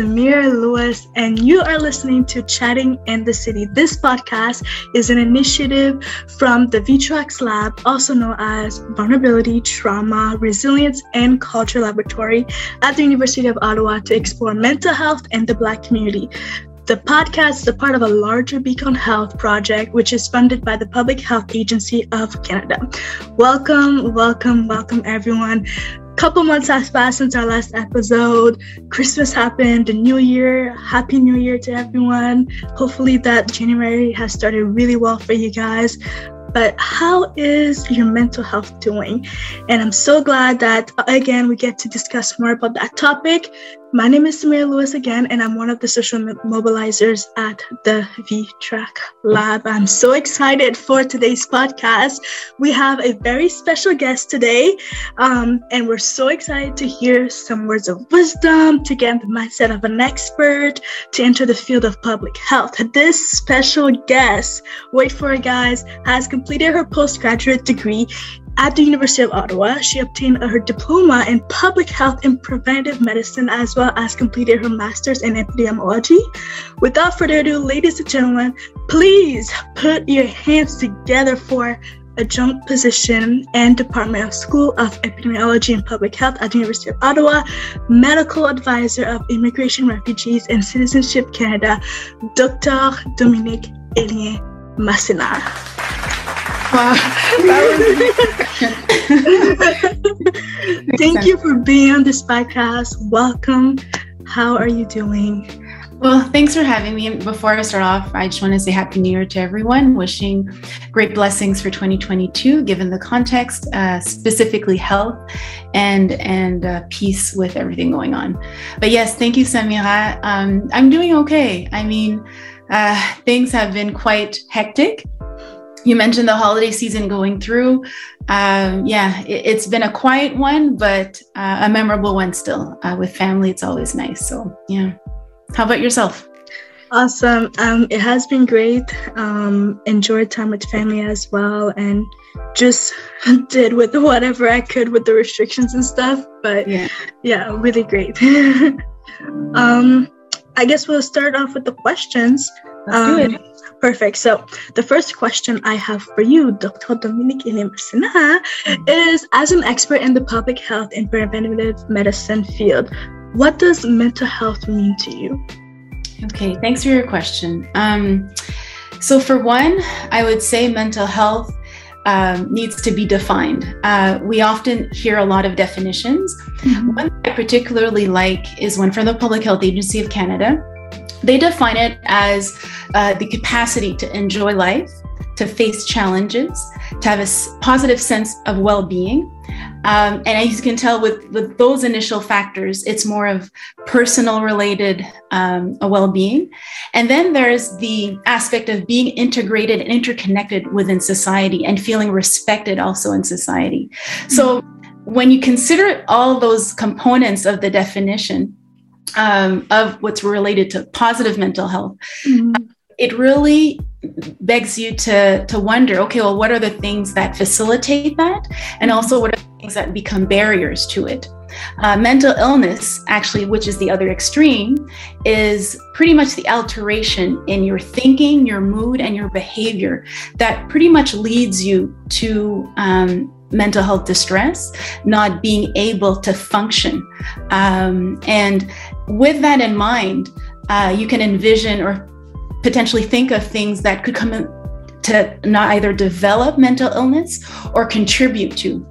Samira Lewis, and you are listening to Chatting in the City. This podcast is an initiative from the VTRACS Lab, also known as Vulnerability, Trauma, Resilience, and Culture Laboratory at the University of Ottawa to explore mental health and the Black community. The podcast is a part of a larger Beacon Health project, which is funded by the Public Health Agency of Canada. Welcome, welcome, welcome, everyone couple months has passed since our last episode. Christmas happened, the new year. Happy New Year to everyone. Hopefully, that January has started really well for you guys but how is your mental health doing? And I'm so glad that, again, we get to discuss more about that topic. My name is Samira Lewis again, and I'm one of the social mobilizers at the VTRAC Lab. I'm so excited for today's podcast. We have a very special guest today, um, and we're so excited to hear some words of wisdom, to get the mindset of an expert, to enter the field of public health. This special guest, wait for it, guys, has completed her postgraduate degree at the University of Ottawa. She obtained her diploma in public health and preventive medicine, as well as completed her master's in epidemiology. Without further ado, ladies and gentlemen, please put your hands together for adjunct position and Department of School of Epidemiology and Public Health at the University of Ottawa, medical advisor of Immigration, Refugees, and Citizenship Canada, Dr. Dominique Elien Masina. Wow. Thank you for being on this podcast. Welcome. How are you doing? Well, thanks for having me. Before I start off, I just want to say Happy New Year to everyone. Wishing great blessings for 2022, given the context, uh, specifically health and and uh, peace with everything going on. But yes, thank you, Samira. Um, I'm doing okay. I mean, uh, things have been quite hectic you mentioned the holiday season going through. Um, yeah, it, has been a quiet one, but uh, a memorable one still. Uh, with family, it's always nice. So, yeah. How about yourself? Awesome. Um, it has been great. Um, enjoyed time with family as well, and just did with whatever I could with the restrictions and stuff. But yeah, yeah really great. um, I guess we'll start off with the questions. Um, perfect. So the first question I have for you, Dr. Dominique mm-hmm. is as an expert in the public health and preventive medicine field, what does mental health mean to you? Okay, thanks for your question. Um, so for one, I would say mental health um, needs to be defined. Uh, we often hear a lot of definitions. Mm-hmm. One I particularly like is one from the Public Health Agency of Canada. They define it as uh, the capacity to enjoy life, to face challenges, to have a positive sense of well being. Um, and as you can tell with, with those initial factors, it's more of personal related um, well being. And then there's the aspect of being integrated and interconnected within society and feeling respected also in society. Mm-hmm. So when you consider all those components of the definition, um, of what's related to positive mental health, mm-hmm. it really begs you to to wonder okay well what are the things that facilitate that? And also what are the things that become barriers to it? Uh, mental illness actually which is the other extreme is pretty much the alteration in your thinking your mood and your behavior that pretty much leads you to um, mental health distress, not being able to function. Um, and with that in mind, uh, you can envision or potentially think of things that could come to not either develop mental illness or contribute to.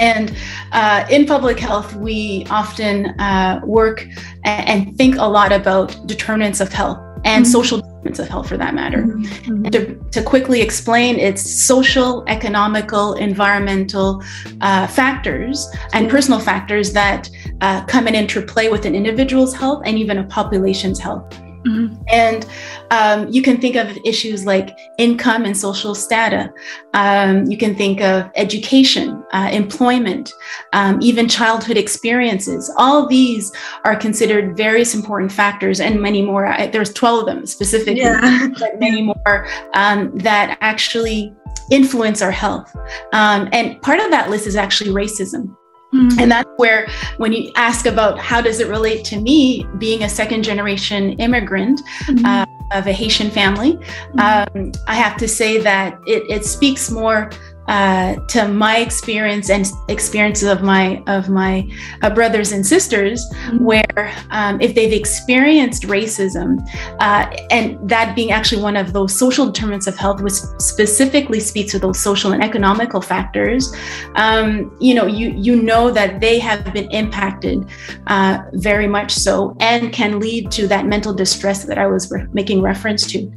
And uh, in public health, we often uh, work and think a lot about determinants of health and mm-hmm. social of health for that matter. Mm-hmm. To, to, quickly explain, it's social, economical, environmental uh, factors and personal factors that uh, come and interplay with an individual's health and even a population's health. Mm-hmm. And um, you can think of issues like income and social status. Um, you can think of education, uh, employment, um, even childhood experiences. All these are considered various important factors, and many more. I, there's 12 of them specifically, yeah. but many more um, that actually influence our health. Um, and part of that list is actually racism. Mm-hmm. And that's where, when you ask about how does it relate to me, being a second generation immigrant mm-hmm. uh, of a Haitian family, mm-hmm. um, I have to say that it, it speaks more uh, to my experience and experiences of my of my uh, brothers and sisters, mm-hmm. where um, if they've experienced racism, uh, and that being actually one of those social determinants of health, which specifically speaks to those social and economical factors, um, you know, you you know that they have been impacted uh, very much so, and can lead to that mental distress that I was re- making reference to.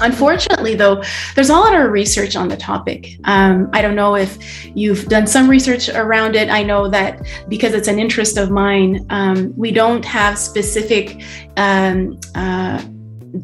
Unfortunately, though, there's a lot of research on the topic. Um, I don't know if you've done some research around it. I know that because it's an interest of mine, um, we don't have specific um, uh,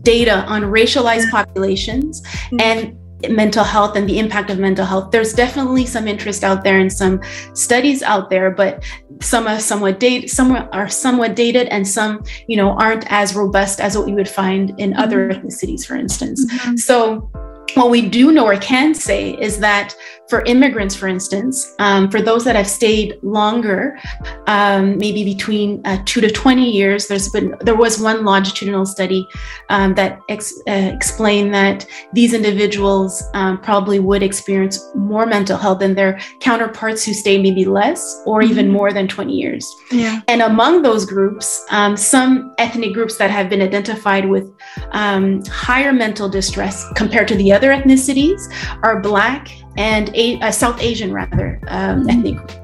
data on racialized populations. Mm-hmm. And mental health and the impact of mental health. There's definitely some interest out there and some studies out there, but some are somewhat dated, some are somewhat dated, and some, you know, aren't as robust as what we would find in other mm-hmm. ethnicities, for instance. Mm-hmm. So what we do know or can say is that for immigrants, for instance, um, for those that have stayed longer, um, maybe between uh, two to 20 years, there's been there was one longitudinal study um, that ex- uh, explained that these individuals um, probably would experience more mental health than their counterparts who stay maybe less or mm-hmm. even more than 20 years. Yeah. And among those groups, um, some ethnic groups that have been identified with um, higher mental distress compared to the other other ethnicities are Black and a- uh, South Asian, rather, um, ethnic groups.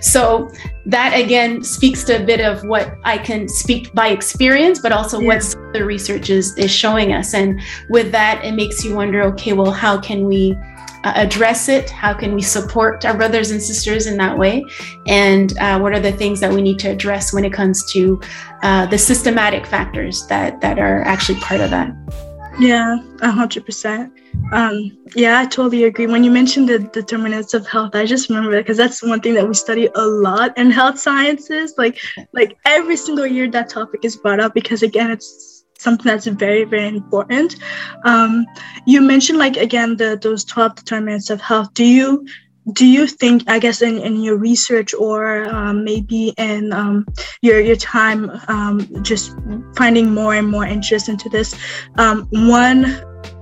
So that again speaks to a bit of what I can speak by experience, but also yeah. what the research is, is showing us. And with that, it makes you wonder okay, well, how can we uh, address it? How can we support our brothers and sisters in that way? And uh, what are the things that we need to address when it comes to uh, the systematic factors that, that are actually part of that? Yeah, a hundred percent. Um, yeah, I totally agree. When you mentioned the determinants of health, I just remember because that's one thing that we study a lot in health sciences. Like, like every single year that topic is brought up because again, it's something that's very, very important. Um, you mentioned like again the those twelve determinants of health. Do you do you think i guess in, in your research or um, maybe in um, your your time um, just finding more and more interest into this um, one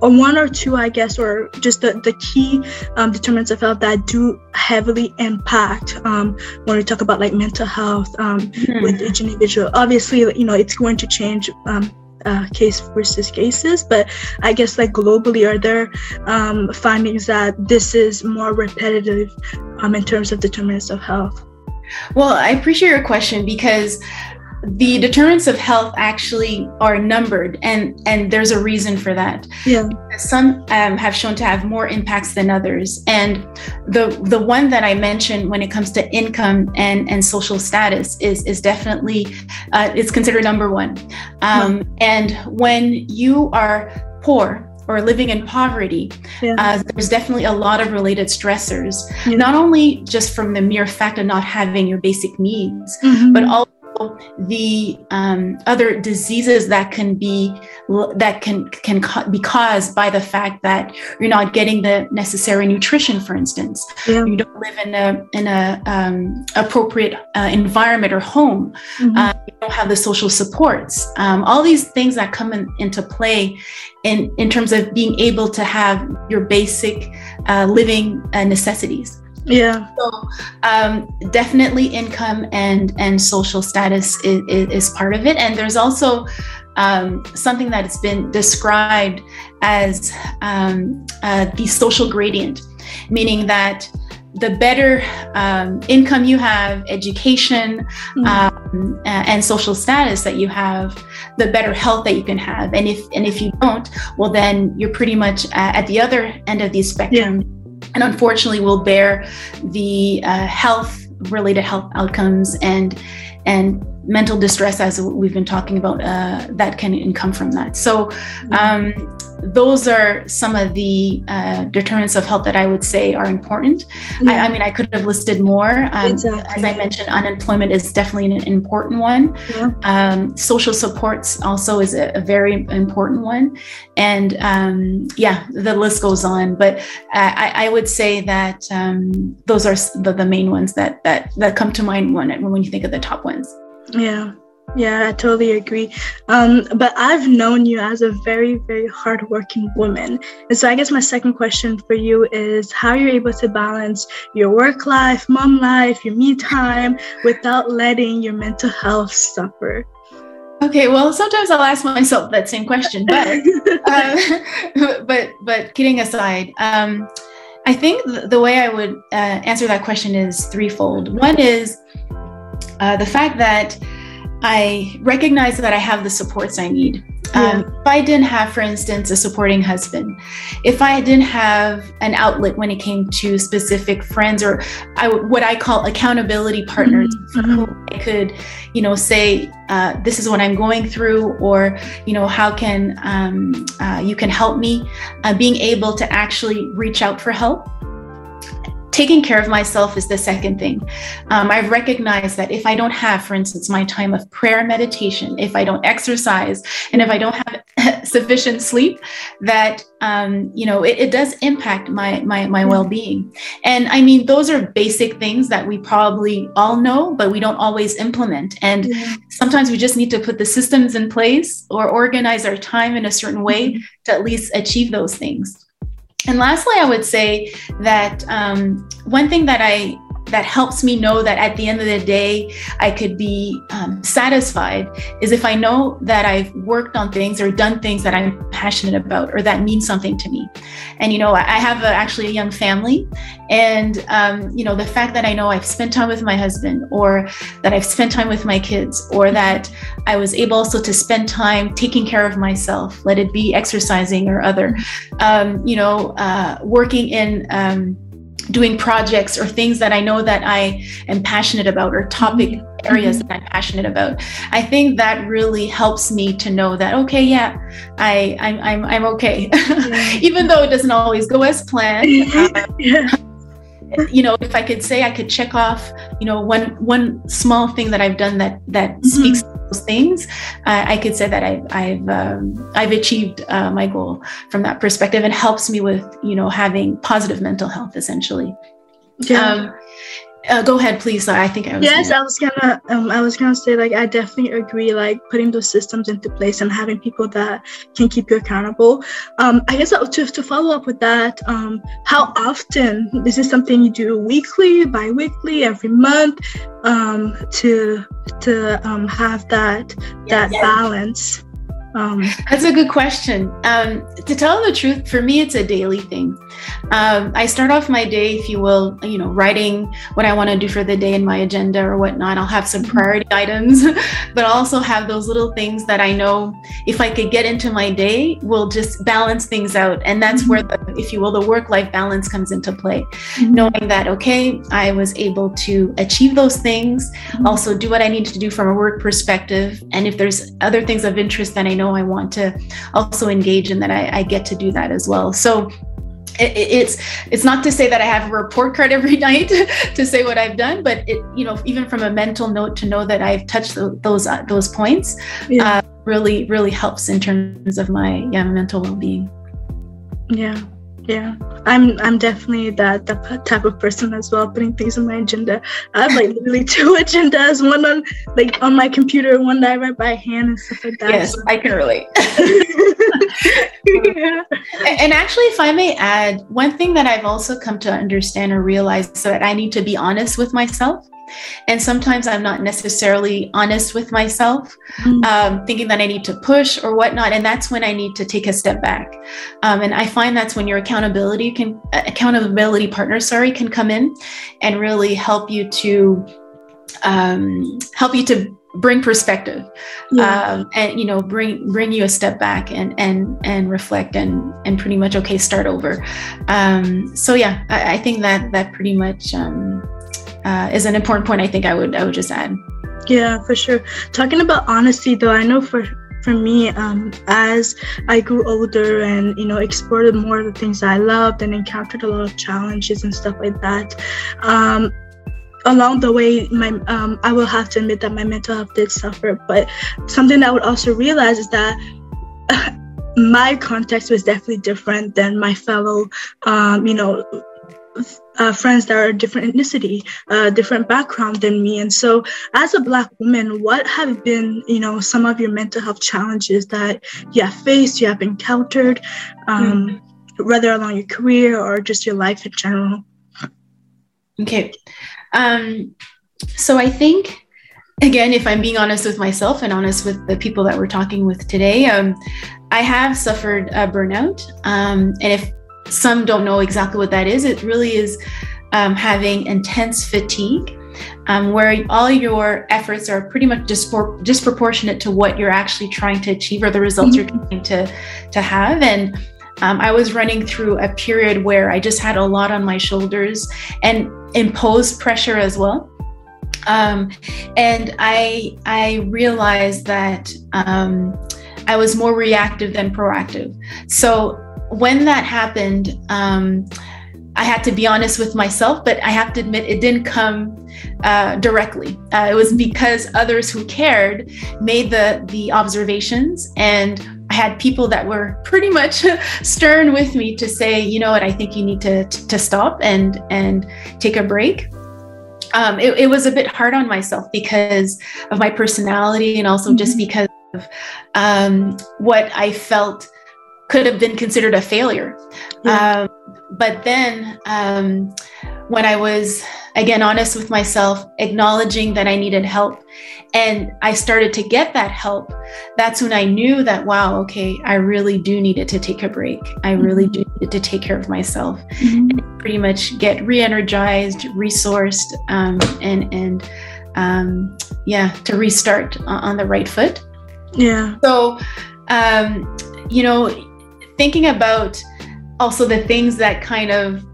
or one or two i guess or just the, the key um, determinants of health that do heavily impact um, when we talk about like mental health mm-hmm. with each individual obviously you know it's going to change uh, case versus cases, but I guess like globally, are there um, findings that this is more repetitive um, in terms of determinants of health? Well, I appreciate your question because the determinants of health actually are numbered and and there's a reason for that yeah some um, have shown to have more impacts than others and the the one that i mentioned when it comes to income and and social status is is definitely uh, it's considered number one um, and when you are poor or living in poverty, yeah. uh, there's definitely a lot of related stressors, yeah. not only just from the mere fact of not having your basic needs, mm-hmm. but also the um, other diseases that can be that can can be caused by the fact that you're not getting the necessary nutrition for instance yeah. you don't live in a in a um, appropriate uh, environment or home mm-hmm. uh, you don't have the social supports um, all these things that come in, into play in in terms of being able to have your basic uh, living uh, necessities yeah so um, definitely income and and social status is, is, part of it and there's also um, something that has been described as um, uh, the social gradient meaning that the better um, income you have, education, mm-hmm. um, and social status that you have, the better health that you can have. And if and if you don't, well, then you're pretty much at the other end of the spectrum. Yeah and unfortunately will bear the uh, health related health outcomes and and mental distress as we've been talking about uh, that can come from that so um, those are some of the uh, determinants of health that I would say are important. Yeah. I, I, mean, I could have listed more. Um, exactly. As I mentioned, unemployment is definitely an important one. Yeah. Um, social supports also is a, a very important one. And um, yeah, the list goes on. But I, I would say that um, those are the, the, main ones that, that that come to mind when when you think of the top ones. Yeah. Yeah, I totally agree. Um, but I've known you as a very, very hardworking woman. And so I guess my second question for you is how you're able to balance your work life, mom life, your me time without letting your mental health suffer. Okay, well, sometimes I'll ask myself that same question, but uh, but but kidding aside, um, I think the way I would uh, answer that question is threefold. One is uh, the fact that I recognize that I have the supports I need. Yeah. Um, if I didn't have, for instance, a supporting husband, if I didn't have an outlet when it came to specific friends or I, what I call accountability partners, mm-hmm. I could, you know, say, uh, "This is what I'm going through," or you know, "How can um, uh, you can help me?" Uh, being able to actually reach out for help taking care of myself is the second thing. Um, I've recognized that if I don't have, for instance, my time of prayer meditation, if I don't exercise, and if I don't have sufficient sleep, that um, you know it, it, does impact my my my well-being. And I mean, those are basic things that we probably all know, but we don't always implement. And yeah. sometimes we just need to put the systems in place or organize our time in a certain way mm-hmm. to at least achieve those things. And lastly, I would say that um, one thing that I that helps me know that at the end of the day I could be um, satisfied is if I know that I've worked on things or done things that I'm passionate about or that mean something to me. And you know, I have a, actually a young family, and um, you know, the fact that I know I've spent time with my husband or that I've spent time with my kids or that I was able also to spend time taking care of myself, let it be exercising or other, um, you know, uh, working in um, doing projects or things that I know that I am passionate about or topic mm-hmm. areas mm-hmm. that I'm passionate about. I think that really helps me to know that okay, yeah, I I'm I'm, I'm okay, yeah. even though it doesn't always go as planned. Um, yeah you know if i could say i could check off you know one one small thing that i've done that that mm-hmm. speaks to those things uh, i could say that i've i've um, i've achieved uh, my goal from that perspective and helps me with you know having positive mental health essentially yeah. Um, uh, go ahead, please. I think I was. Yes, gonna... I was gonna. Um, I was gonna say like I definitely agree. Like putting those systems into place and having people that can keep you accountable. Um, I guess uh, to to follow up with that, um, how often is this something you do weekly, bi-weekly, every month, um, to to um have that that yeah. balance? Um, That's a good question. Um, to tell the truth, for me, it's a daily thing. Um, I start off my day, if you will, you know, writing what I want to do for the day in my agenda or whatnot. I'll have some priority items, but also have those little things that I know if I could get into my day will just balance things out. And that's where, the, if you will, the work life balance comes into play. Mm-hmm. Knowing that, okay, I was able to achieve those things, mm-hmm. also do what I need to do from a work perspective. And if there's other things of interest that I know I want to also engage in, that I, I get to do that as well. So it's it's not to say that I have a report card every night to say what I've done, but it you know even from a mental note to know that I've touched the, those uh, those points yeah. uh, really really helps in terms of my yeah mental well being. Yeah yeah i'm i'm definitely that that type of person as well putting things on my agenda i have like literally two agendas one on like on my computer one that i write by hand and stuff like that yes so. i can relate yeah. and actually if i may add one thing that i've also come to understand or realize so that i need to be honest with myself and sometimes I'm not necessarily honest with myself, mm-hmm. um, thinking that I need to push or whatnot. And that's when I need to take a step back. Um, and I find that's when your accountability can, uh, accountability partner, sorry, can come in and really help you to um, help you to bring perspective yeah. um, and you know bring bring you a step back and and and reflect and and pretty much okay start over um, so yeah I, I, think that that pretty much um, uh, is an important point. I think I would I would just add. Yeah, for sure. Talking about honesty, though, I know for for me, um, as I grew older and you know explored more of the things I loved and encountered a lot of challenges and stuff like that. Um, along the way, my um, I will have to admit that my mental health did suffer. But something that I would also realize is that. my context was definitely different than my fellow, um, you know, uh, friends that are different ethnicity, uh, different background than me. And so, as a Black woman, what have been, you know, some of your mental health challenges that you have faced, you have encountered, um, mm-hmm. whether along your career or just your life in general? Okay. Um, so, I think again, if I'm being honest with myself and honest with the people that we're talking with today, um, I have suffered a burnout. Um, and if some don't know exactly what that is, it really is um, having intense fatigue. Um, where all your efforts are pretty much dispor- disproportionate to what you're actually trying to achieve or the results mm-hmm. you're trying to to have and um, I was running through a period where I just had a lot on my shoulders and imposed pressure as well. Um, and I I realized that um, I was more reactive than proactive. So when that happened, um, I had to be honest with myself, but I have to admit it didn't come uh, directly. Uh, it was because others who cared made the the observations, and I had people that were pretty much stern with me to say, you know what, I think you need to to stop and and take a break um, it, it, was a bit hard on myself because of my personality and also just mm-hmm. because of um, what I felt could have been considered a failure. Yeah. Um, but then um, when I was again honest with myself, acknowledging that I needed help, and I started to get that help, that's when I knew that, wow, okay, I really do need it to take a break. I really mm-hmm. do need to take care of myself mm-hmm. and pretty much get re energized, resourced, um, and, and um, yeah, to restart on the right foot. Yeah. So, um, you know, thinking about also the things that kind of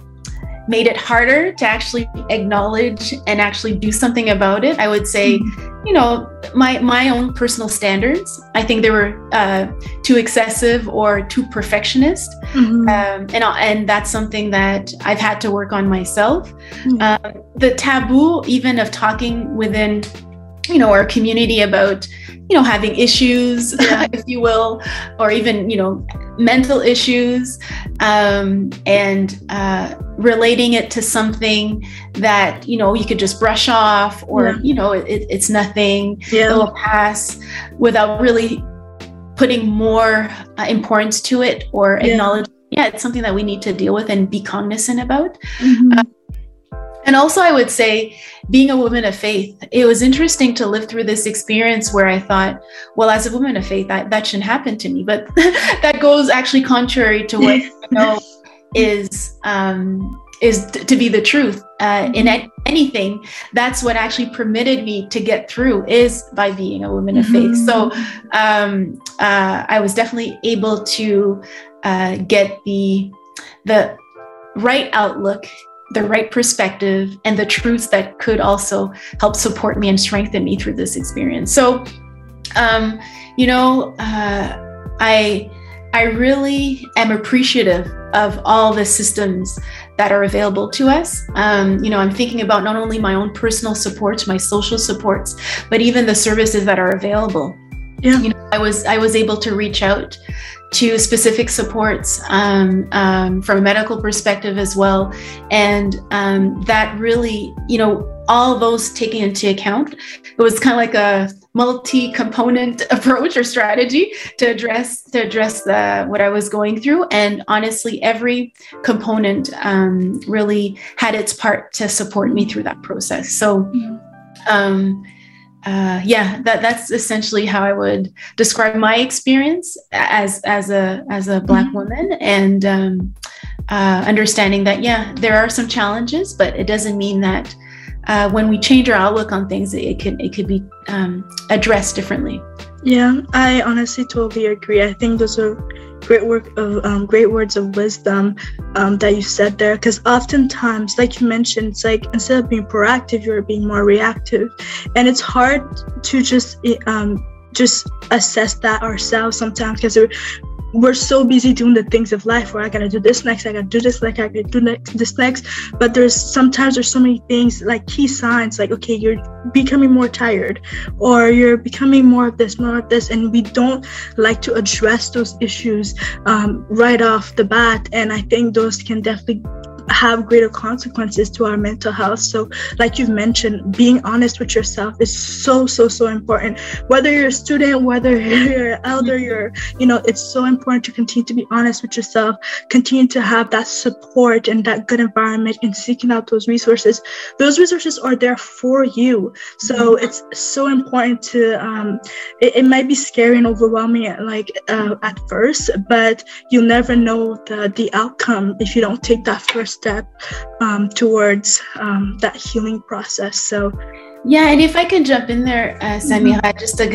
made it harder to actually acknowledge and actually do something about it i would say you know my my own personal standards i think they were uh, too excessive or too perfectionist mm-hmm. um, and and that's something that i've had to work on myself mm-hmm. um, the taboo even of talking within you know our community about you know having issues yeah. if you will or even you know mental issues um, and uh, relating it to something that you know you could just brush off or yeah. you know it, it's nothing yeah. it'll pass without really putting more uh, importance to it or acknowledging. yeah it's something that we need to deal with and be cognizant about mm-hmm. uh, and also, I would say, being a woman of faith, it was interesting to live through this experience where I thought, well, as a woman of faith, that, that shouldn't happen to me. But that goes actually contrary to what you know is um, is to be the truth uh, in mm-hmm. anything. That's what actually permitted me to get through is by being a woman of faith. Mm-hmm. So um, uh, I was definitely able to uh, get the the right outlook the right perspective and the truths that could also help support me and strengthen me through this experience. So, um, you know, uh, I I really am appreciative of all the systems that are available to us. Um, you know, I'm thinking about not only my own personal supports, my social supports, but even the services that are available. Yeah. You know, I was I was able to reach out to specific supports um, um, from a medical perspective as well. And um, that really, you know, all those taken into account, it was kind of like a multi-component approach or strategy to address to address the what I was going through. And honestly, every component um, really had its part to support me through that process. So. Um, uh, yeah, that that's essentially how I would describe my experience as as a as a black mm-hmm. woman, and um, uh, understanding that yeah, there are some challenges, but it doesn't mean that uh, when we change our outlook on things, it could it could be um, addressed differently. Yeah, I honestly totally agree. I think those are great work of um, great words of wisdom um, that you said there. Because oftentimes, like you mentioned, it's like instead of being proactive, you're being more reactive, and it's hard to just um, just assess that ourselves sometimes because we're so busy doing the things of life where I gotta do this next, I gotta do this next, I gotta do next, this next. But there's sometimes there's so many things like key signs, like okay, you're becoming more tired, or you're becoming more of this, more of this, and we don't like to address those issues um, right off the bat. And I think those can definitely have greater consequences to our mental health. So, like you've mentioned, being honest with yourself is so, so, so important. Whether you're a student, whether you're an elder, you're, you know, it's so important to continue to be honest with yourself, continue to have that support and that good environment in seeking out those resources. Those resources are there for you. So, it's so important to, um, it, it might be scary and overwhelming like uh, at first, but you'll never know the, the outcome if you don't take that first step um, towards um, that healing process. So, yeah, and if I can jump in there, uh, Samira, mm-hmm. just to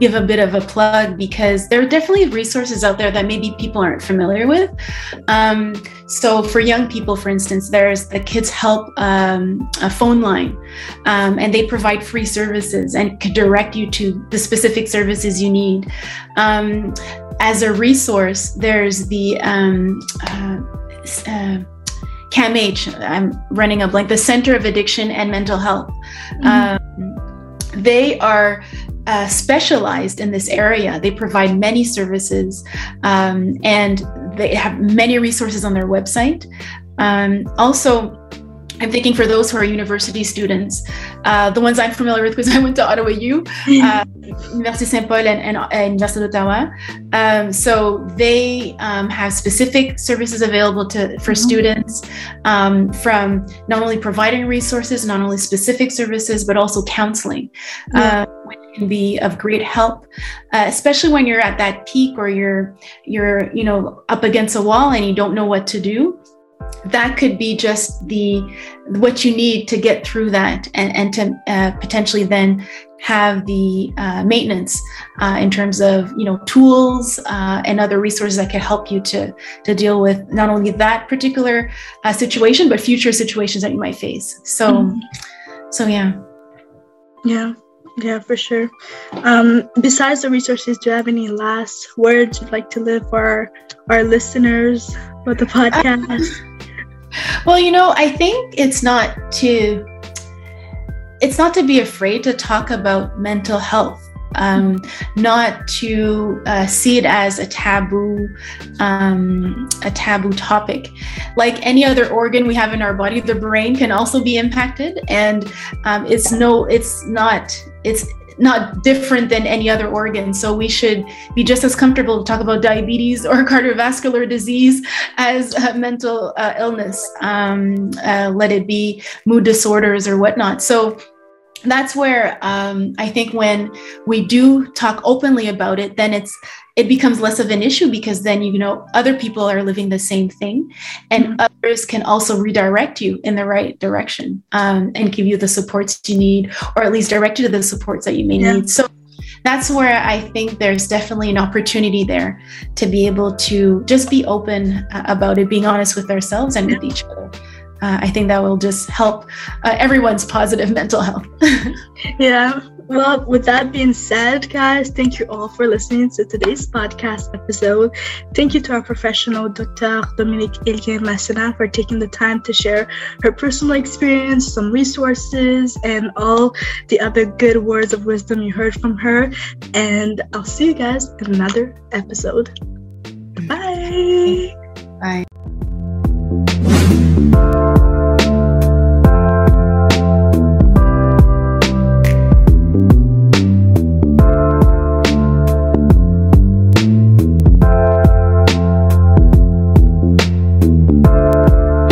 give a bit of a plug because there are definitely resources out there that maybe people aren't familiar with. Um, so, for young people, for instance, there's the Kids Help um, a phone line, um, and they provide free services and could direct you to the specific services you need. Um, as a resource, there's the um, uh, uh, CAMH, I'm running a blank, the Center of Addiction and Mental Health. Mm-hmm. Um, they are uh, specialized in this area. They provide many services um, and they have many resources on their website. Um, also, I'm thinking for those who are university students, uh, the ones I'm familiar with because I went to Ottawa U, uh, Université Saint Paul and, and, and Université d'Ottawa. Um, so they um, have specific services available to for mm-hmm. students um, from not only providing resources, not only specific services, but also counseling. Yeah. Uh, which can be of great help, uh, especially when you're at that peak or you're you're you know up against a wall and you don't know what to do that could be just the what you need to get through that and, and to uh, potentially then have the uh, maintenance uh, in terms of you know tools uh, and other resources that can help you to to deal with not only that particular uh, situation but future situations that you might face. So mm-hmm. so yeah. Yeah. Yeah for sure. Um, besides the resources do you have any last words you'd like to live for our, our listeners with the podcast well, you know, I think it's not to it's not to be afraid to talk about mental health. Um, not to uh, see it as a taboo, um, a taboo topic. Like any other organ we have in our body, the brain can also be impacted, and um, it's no, it's not, it's not different than any other organ. So we should be just as comfortable to talk about diabetes or cardiovascular disease as uh, mental uh, illness, um, uh, let it be mood disorders or whatnot. So that's where um, I think when we do talk openly about it, then it's it becomes less of an issue because then you know other people are living the same thing, and mm-hmm. Others can also redirect you in the right direction um, and give you the supports you need, or at least direct you to the supports that you may yeah. need. So that's where I think there's definitely an opportunity there to be able to just be open uh, about it, being honest with ourselves and with each other uh, I think that will just help uh, everyone's positive mental health. yeah. Well, with that being said, guys, thank you all for listening to today's podcast episode. Thank you to our professional, Dr. Dominique Elien Massena, for taking the time to share her personal experience, some resources, and all the other good words of wisdom you heard from her. And I'll see you guys in another episode. Bye. Bye.